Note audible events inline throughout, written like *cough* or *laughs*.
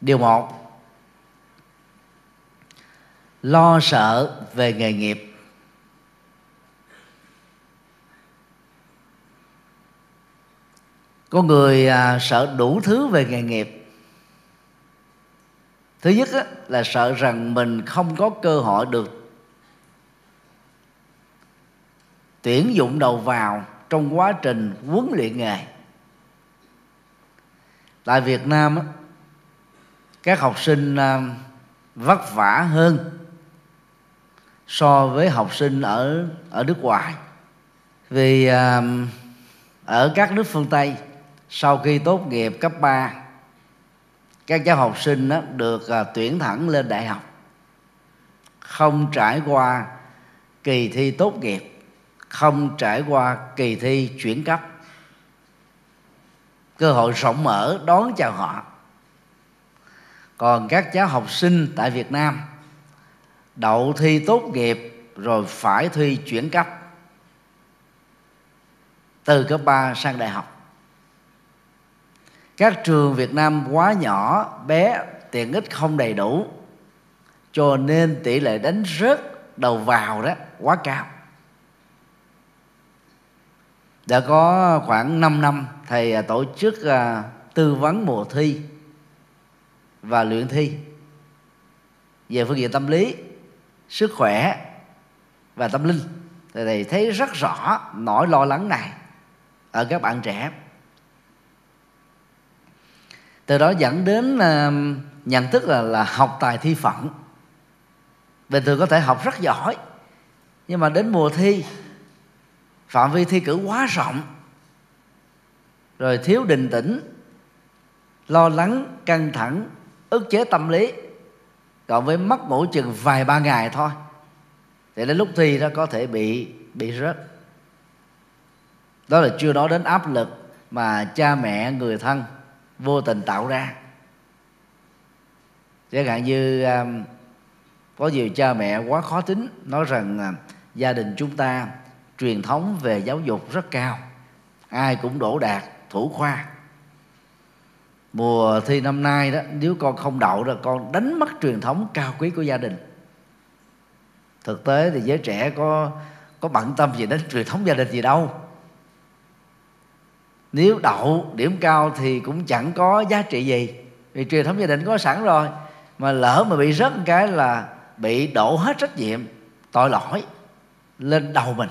điều một. Lo sợ về nghề nghiệp. Có người à, sợ đủ thứ về nghề nghiệp. Thứ nhất á, là sợ rằng mình không có cơ hội được tuyển dụng đầu vào trong quá trình huấn luyện nghề. Tại Việt Nam á, các học sinh à, vất vả hơn so với học sinh ở ở nước ngoài. Vì à, ở các nước phương Tây, sau khi tốt nghiệp cấp 3 các cháu học sinh đó được à, tuyển thẳng lên đại học. Không trải qua kỳ thi tốt nghiệp, không trải qua kỳ thi chuyển cấp. Cơ hội rộng mở đón chào họ còn các cháu học sinh tại Việt Nam, đậu thi tốt nghiệp rồi phải thi chuyển cấp từ cấp 3 sang đại học. Các trường Việt Nam quá nhỏ, bé, tiện ích không đầy đủ, cho nên tỷ lệ đánh rớt đầu vào đó quá cao. Đã có khoảng 5 năm, thầy tổ chức à, tư vấn mùa thi và luyện thi. Về phương diện tâm lý, sức khỏe và tâm linh, thì thầy thấy rất rõ nỗi lo lắng này ở các bạn trẻ. Từ đó dẫn đến ờ, nhận thức là là học tài thi phận. Bình thường có thể học rất giỏi, nhưng mà đến mùa thi, phạm vi thi cử quá rộng, rồi thiếu định tĩnh, lo lắng, căng thẳng ức chế tâm lý. Còn với mất ngủ chừng vài ba ngày thôi. Thì đến lúc thi nó có thể bị bị rớt. Đó là chưa nói đến áp lực mà cha mẹ, người thân vô tình tạo ra. Chẳng hạn như um, có nhiều cha mẹ quá khó tính, nói rằng à, gia đình chúng ta truyền thống về giáo dục rất cao. Ai cũng đổ đạt thủ khoa mùa thi năm nay đó, nếu con không đậu rồi con đánh mất truyền thống cao quý của gia đình. Thực tế thì giới trẻ có có bận tâm gì đến truyền thống gia đình gì đâu. Nếu đậu điểm cao thì cũng chẳng có giá trị gì, vì truyền thống gia đình có sẵn rồi. Mà lỡ mà bị rớt một cái là bị đổ hết trách nhiệm, tội lỗi lên đầu mình.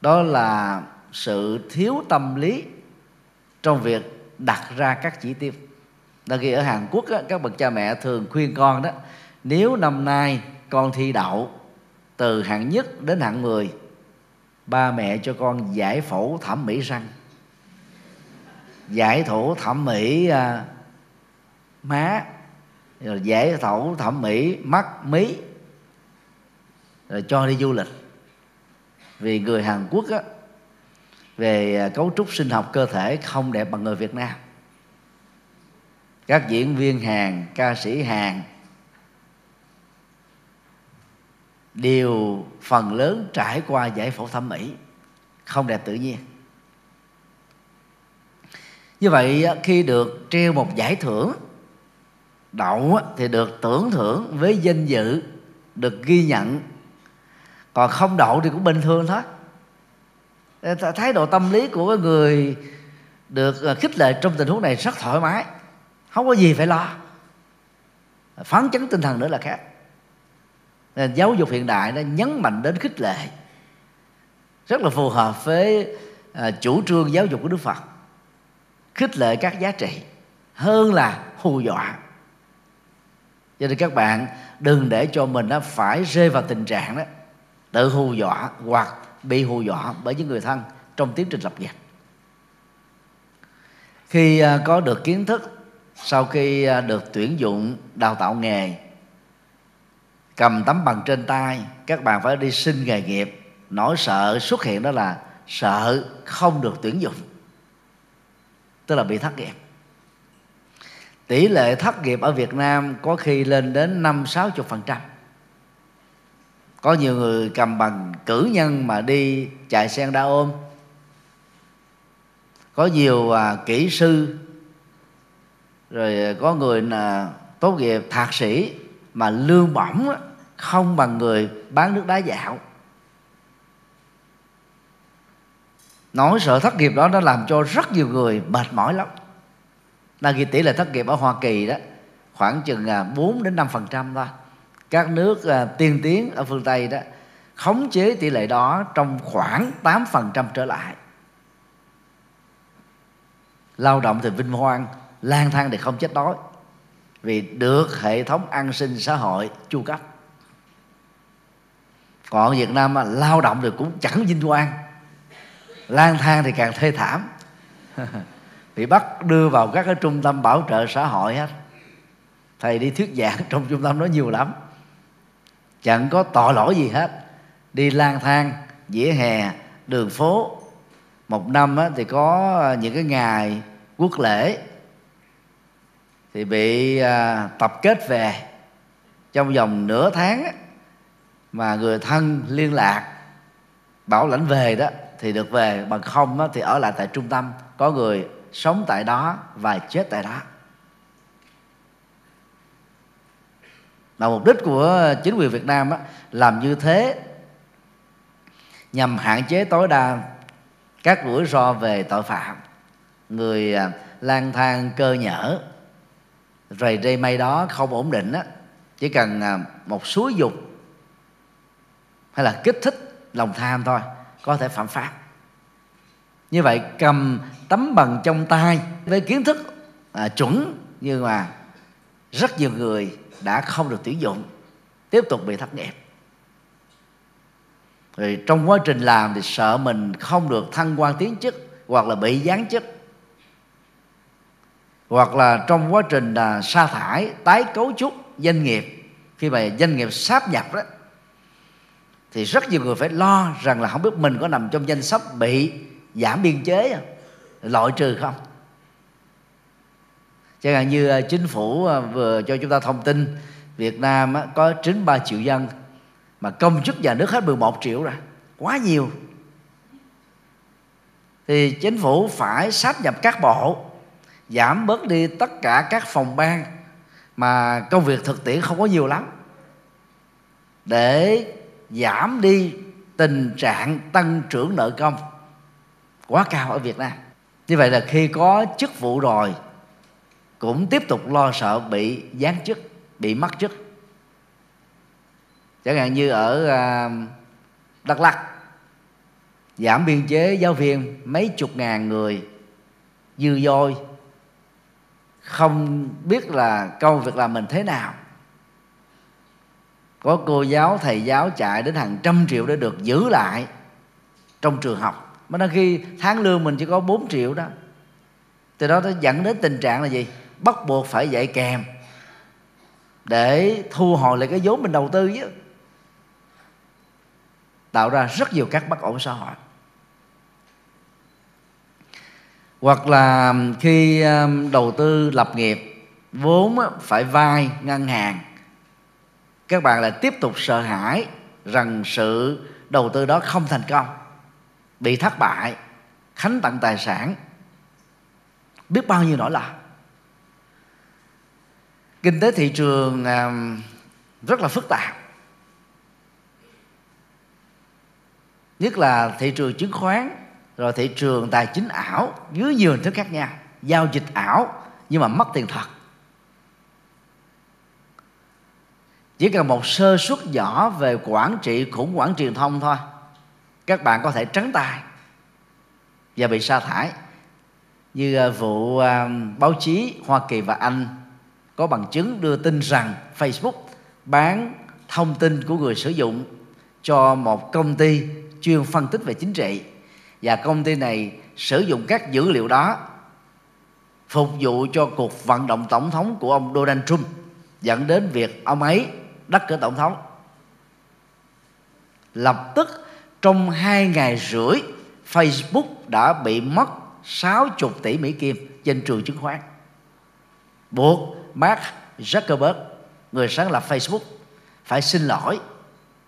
Đó là sự thiếu tâm lý trong việc đặt ra các chỉ tiêu. Đặc khi ở Hàn Quốc á, các bậc cha mẹ thường khuyên con đó nếu năm nay con thi đậu từ hạng nhất đến hạng 10 ba mẹ cho con giải phẫu thẩm mỹ răng. Giải phẫu thẩm mỹ à, má rồi giải phẫu thẩm mỹ mắt mí rồi cho đi du lịch. Vì người Hàn Quốc á, về à, cấu trúc sinh học cơ thể không đẹp bằng người Việt Nam. Các diễn viên Hàn, ca sĩ Hàn đều phần lớn trải qua giải phẫu thẩm mỹ, không đẹp tự nhiên. Như vậy à, khi được treo một giải thưởng, đậu thì được tưởng thưởng với danh dự được ghi nhận. Còn không đậu thì cũng bình thường thôi thái độ tâm lý của người được à, khích lệ trong tình huống này rất thoải mái. Không có gì phải lo. Phán chấn tinh thần nữa là khác. Nên giáo dục hiện đại nó nhấn mạnh đến khích lệ. Rất là phù hợp với à, chủ trương giáo dục của đức phật. Khích lệ các giá trị hơn là hù dọa. Cho nên các bạn đừng để cho mình nó phải rơi vào tình trạng đó tự hù dọa hoặc bị hù dọa bởi những người thân trong tiến trình lập nghiệp. Khi à, có được kiến thức, sau khi à, được tuyển dụng đào tạo nghề, cầm tấm bằng trên tay, các bạn phải đi xin nghề nghiệp. Nỗi sợ xuất hiện đó là sợ không được tuyển dụng, tức là bị thất nghiệp. Tỷ lệ thất nghiệp ở Việt Nam có khi lên đến năm sáu chục phần trăm có nhiều người cầm bằng cử nhân mà đi chạy sen đa ôm. Có nhiều à, kỹ sư. Rồi à, có người là tốt nghiệp thạc sĩ mà lương bổng không bằng người bán nước đá dạo. Nỗi sợ thất nghiệp đó nó làm cho rất nhiều người mệt mỏi lắm. Là ghi tỷ lệ thất nghiệp ở Hoa Kỳ đó khoảng chừng à, 4 đến 5 phần trăm thôi các nước à, tiên tiến ở phương Tây đó khống chế tỷ lệ đó trong khoảng 8 phần trăm trở lại. Lao động thì vinh hoan lang thang thì không chết đói vì được hệ thống an sinh xã hội chu cấp. Còn Việt Nam mà lao động thì cũng chẳng vinh quang lang thang thì càng thê thảm. *laughs* Bị bắt đưa vào các cái trung tâm bảo trợ xã hội hết thầy đi thuyết giảng trong trung tâm đó nhiều lắm chẳng có tội lỗi gì hết. Đi lang thang vỉa hè đường phố. Một năm á, thì có à, những cái ngày quốc lễ thì bị à, tập kết về trong vòng nửa tháng á, mà người thân liên lạc bảo lãnh về đó thì được về. Bằng không á, thì ở lại tại trung tâm. Có người sống tại đó và chết tại đó. Mà mục đích của chính quyền Việt Nam á, làm như thế nhằm hạn chế tối đa các rủi ro về tội phạm. Người à, lang thang cơ nhở rầy rây mây đó không ổn định á chỉ cần à, một suối dục hay là kích thích lòng tham thôi có thể phạm pháp. Như vậy cầm tấm bằng trong tay với kiến thức à, chuẩn nhưng mà rất nhiều người đã không được tuyển dụng, tiếp tục bị thất nghiệp rồi trong quá trình làm thì sợ mình không được thăng quan tiến chức, hoặc là bị giáng chức. Hoặc là trong quá trình là sa thải, tái cấu trúc doanh nghiệp, khi mà doanh nghiệp sáp nhập đó, thì rất nhiều người phải lo rằng là không biết mình có nằm trong danh sách bị giảm biên chế loại trừ không? Chẳng hạn như ờ, chính phủ ờ, vừa cho chúng ta thông tin Việt Nam có 93 triệu dân, mà công chức nhà nước hết 11 triệu rồi, quá nhiều. Thì chính phủ phải sáp nhập các bộ, giảm bớt đi tất cả các phòng ban, mà công việc thực tiễn không có nhiều lắm, để giảm đi tình trạng tăng trưởng nợ công quá cao ở Việt Nam. Như vậy là khi có chức vụ rồi cũng tiếp tục lo sợ bị giáng chức, bị mất chức. Chẳng hạn như ở à, Đắk Lắk, giảm biên chế giáo viên mấy chục ngàn người dư dôi, không biết là câu việc làm mình thế nào. Có cô giáo, thầy giáo chạy đến hàng trăm triệu để được giữ lại trong trường học. Mà đôi khi tháng lương mình chỉ có 4 triệu đó. Từ đó nó dẫn đến tình trạng là gì? Bắt buộc phải dạy kèm để thu hồi lại cái vốn mình đầu tư chứ. Tạo ra rất nhiều các bất ổn xã hội. Hoặc là khi um, đầu tư lập nghiệp, vốn phải vay ngân hàng, các bạn lại tiếp tục sợ hãi rằng sự đầu tư đó không thành công, bị thất bại, khánh tặng tài sản, biết bao nhiêu nỗi lòng kinh tế thị trường à, rất là phức tạp. Nhất là thị trường chứng khoán, rồi thị trường tài chính ảo, dưới nhiều hình thức khác nhau. Giao dịch ảo, nhưng mà mất tiền thật. Chỉ cần một sơ suất nhỏ về quản trị, khủng hoảng truyền thông thôi, các bạn có thể trắng tay và bị sa thải. Như à, vụ à, báo chí Hoa Kỳ và Anh có bằng chứng đưa tin rằng Facebook bán thông tin của người sử dụng cho một công ty chuyên phân tích về chính trị. Và công ty này sử dụng các dữ liệu đó phục vụ cho cuộc vận động tổng thống của ông Donald Trump, dẫn đến việc ông ấy đắc cử tổng thống. Lập tức, trong hai ngày rưỡi, Facebook đã bị mất 60 tỷ Mỹ Kim trên trường chứng khoán. Buộc Mark Zuckerberg, người sáng lập Facebook, phải xin lỗi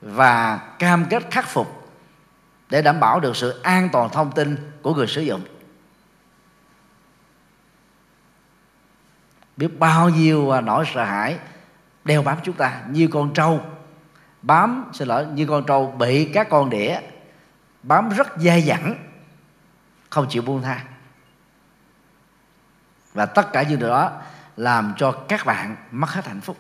và cam kết khắc phục để đảm bảo được sự an toàn thông tin của người sử dụng. Biết bao nhiêu à, nỗi sợ hãi đeo bám chúng ta, như con trâu. Bám, xin lỗi, như con trâu bị các con đĩa bám rất dai dẳng, không chịu buông tha. Và tất cả những điều đó làm cho các bạn mất hết hạnh phúc.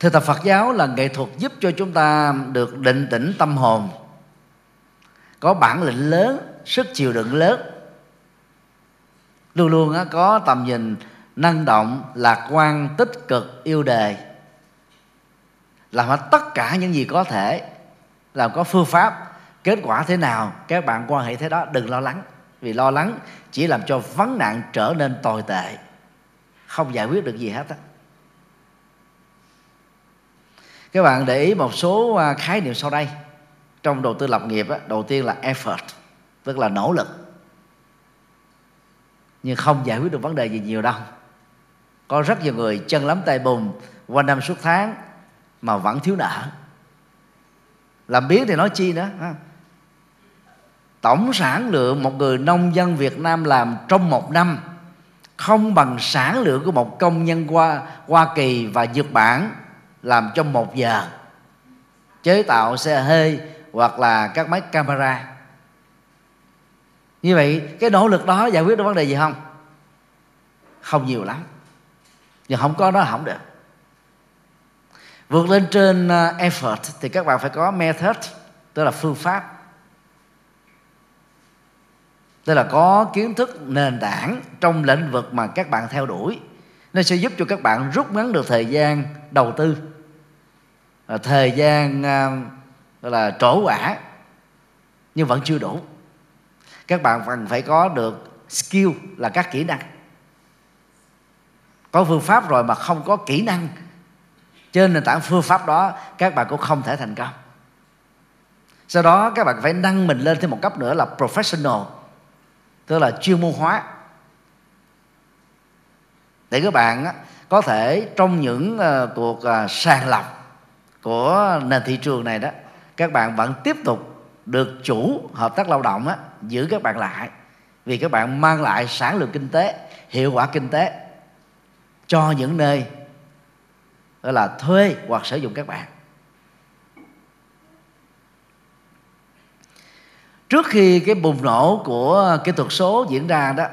Thực tập Phật giáo là nghệ thuật giúp cho chúng ta được định tĩnh tâm hồn, có bản lĩnh lớn, sức chịu đựng lớn. Luôn luôn có tầm nhìn năng động, lạc quan, tích cực, yêu đề. Làm hết tất cả những gì có thể, làm có phương pháp, kết quả thế nào, các bạn quan hệ thế đó đừng lo lắng vì lo lắng chỉ làm cho vấn nạn trở nên tồi tệ. Không giải quyết được gì hết á. Các bạn để ý một số à, khái niệm sau đây. Trong đầu tư lập nghiệp á, đầu tiên là effort tức là nỗ lực. Nhưng không giải quyết được vấn đề gì nhiều đâu. Có rất nhiều người chân lắm tay bùn qua năm suốt tháng mà vẫn thiếu nợ. Làm biến thì nói chi nữa tổng sản lượng một người nông dân Việt Nam làm trong một năm không bằng sản lượng của một công nhân qua Hoa Kỳ và Nhật Bản làm trong một giờ. Chế tạo xe hơi hoặc là các máy camera. Như vậy, cái nỗ lực đó giải quyết được vấn đề gì không? Không nhiều lắm. Nhưng không có nó không được. Vượt lên trên à, effort thì các bạn phải có method, tức là phương pháp tức là có kiến thức, nền tảng trong lĩnh vực mà các bạn theo đuổi. Nó sẽ giúp cho các bạn rút ngắn được thời gian đầu tư. Ờ, thời gian ờ, gọi là trổ quả, nhưng vẫn chưa đủ. Các bạn cần phải có được skill là các kỹ năng. Có phương pháp rồi mà không có kỹ năng, trên nền tảng phương pháp đó, các bạn cũng không thể thành công. Sau đó, các bạn phải nâng mình lên thêm một cấp nữa là professional tức là chuyên môn hóa. Để các bạn có thể trong những ờ, cuộc ờ, sàng lọc của nền thị trường này đó các bạn vẫn tiếp tục được chủ hợp tác lao động á, giữ các bạn lại. Vì các bạn mang lại sản lượng kinh tế hiệu quả kinh tế cho những nơi gọi là thuê hoặc sử dụng các bạn. Trước khi cái bùng nổ của kỹ thuật số diễn ra đó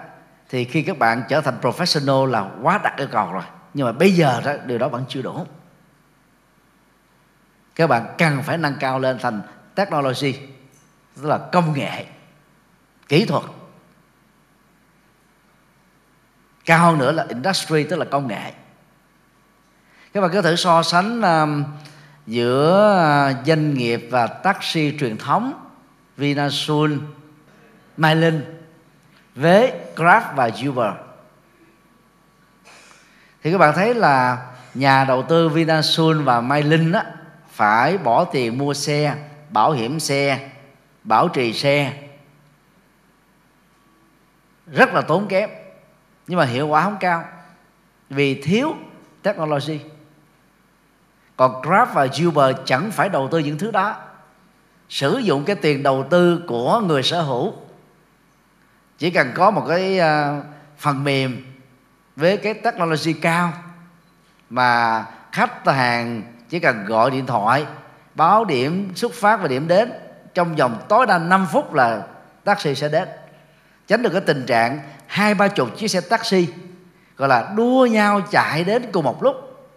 thì khi các bạn trở thành professional là quá đặt yêu cầu rồi. Nhưng mà bây giờ đó điều đó vẫn chưa đủ. Các bạn cần phải nâng cao lên thành technology tức là công nghệ kỹ thuật. Cao hơn nữa là industry tức là công nghệ. Các bạn có thể so sánh um, giữa uh, doanh nghiệp và taxi truyền thống Vinasun, Mylin với Grab và Uber thì các bạn thấy là nhà đầu tư Vinasun và Mylin á, phải bỏ tiền mua xe bảo hiểm xe bảo trì xe. Rất là tốn kém nhưng mà hiệu quả không cao vì thiếu technology. Còn Grab và Uber chẳng phải đầu tư những thứ đó sử dụng cái tiền đầu tư của người sở hữu. Chỉ cần có một cái à, phần mềm với cái technology cao mà khách hàng chỉ cần gọi điện thoại báo điểm xuất phát và điểm đến trong vòng tối đa 5 phút là taxi sẽ đến. Tránh được cái tình trạng hai ba chục chiếc xe taxi gọi là đua nhau chạy đến cùng một lúc.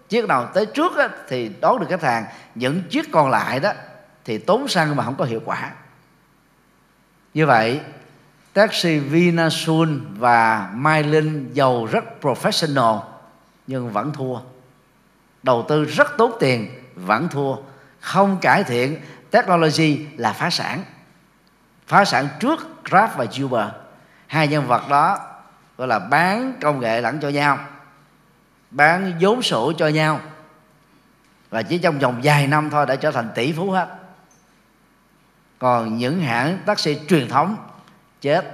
Chiếc nào tới trước á, thì đón được khách hàng những chiếc còn lại đó thì tốn xăng mà không có hiệu quả. Như vậy, taxi Vinasun và Mylin giàu rất professional nhưng vẫn thua. Đầu tư rất tốn tiền, vẫn thua. Không cải thiện, technology là phá sản. Phá sản trước Grab và Uber. Hai nhân vật đó gọi là bán công nghệ lẫn cho nhau, bán vốn sổ cho nhau. Và chỉ trong vòng vài năm thôi đã trở thành tỷ phú hết còn những hãng taxi truyền thống chết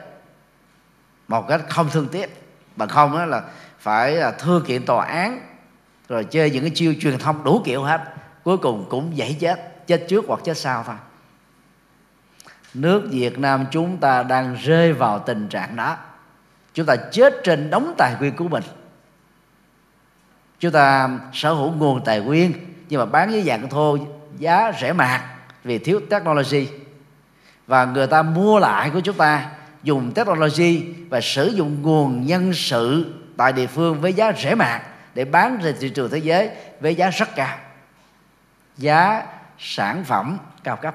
một cách không thương tiếc. Bằng không đó là phải là kiện tòa án, rồi chơi những cái chiêu truyền thông đủ kiểu hết, cuối cùng cũng dễ chết chết trước hoặc chết sau thôi. Nước Việt Nam chúng ta đang rơi vào tình trạng đó. Chúng ta chết trên đống tài nguyên của mình. Chúng ta sở hữu nguồn tài nguyên, nhưng mà bán với dạng thô giá rẻ mạt vì thiếu technology và người ta mua lại của chúng ta dùng technology và sử dụng nguồn nhân sự tại địa phương với giá rẻ mạt để bán ra thị trường thế giới với giá rất cao. Giá sản phẩm cao cấp.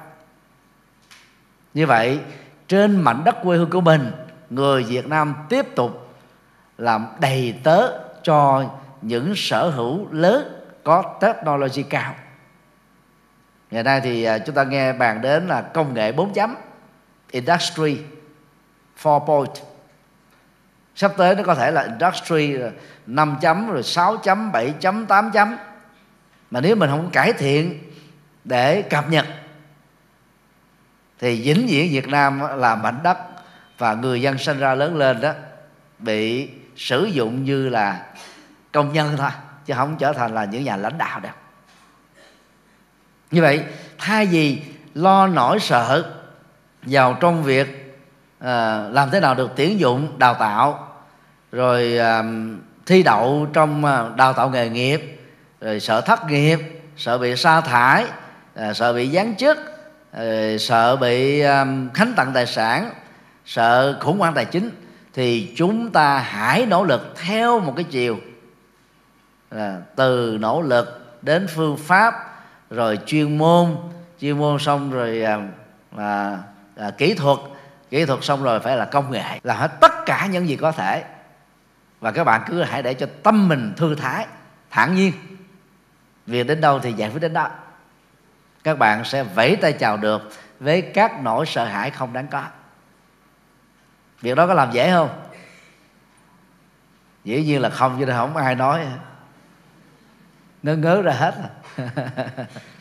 Như vậy, trên mảnh đất quê hương của mình, người Việt Nam tiếp tục làm đầy tớ cho những sở hữu lớn có technology cao ngày nay thì à, chúng ta nghe bàn đến là công nghệ 4 chấm, industry 4 point. Sắp tới nó có thể là industry à, 5 chấm, rồi 6 chấm 7 chấm 8 chấm. Mà nếu mình không cải thiện để cập nhật, thì vĩnh viễn Việt Nam là mảnh đất và người dân sinh ra lớn lên đó bị sử dụng như là công nhân thôi, chứ không trở thành là những nhà lãnh đạo đâu như vậy thay vì lo nỗi sợ vào trong việc à, làm thế nào được tuyển dụng đào tạo rồi à, thi đậu trong à, đào tạo nghề nghiệp rồi sợ thất nghiệp sợ bị sa thải à, sợ bị giáng chức à, sợ bị à, khánh tặng tài sản sợ khủng hoảng tài chính thì chúng ta hãy nỗ lực theo một cái chiều là từ nỗ lực đến phương pháp rồi chuyên môn chuyên môn xong rồi à, à, à, kỹ thuật kỹ thuật xong rồi phải là công nghệ là hết tất cả những gì có thể. Và các bạn cứ hãy để cho tâm mình thư thái thản nhiên. Việc đến đâu thì giải quyết đến đó. Các bạn sẽ vẫy tay chào được với các nỗi sợ hãi không đáng có. Việc đó có làm dễ không? Dĩ nhiên là không chứ không ai nói ngớ ngớ ra hết. *laughs*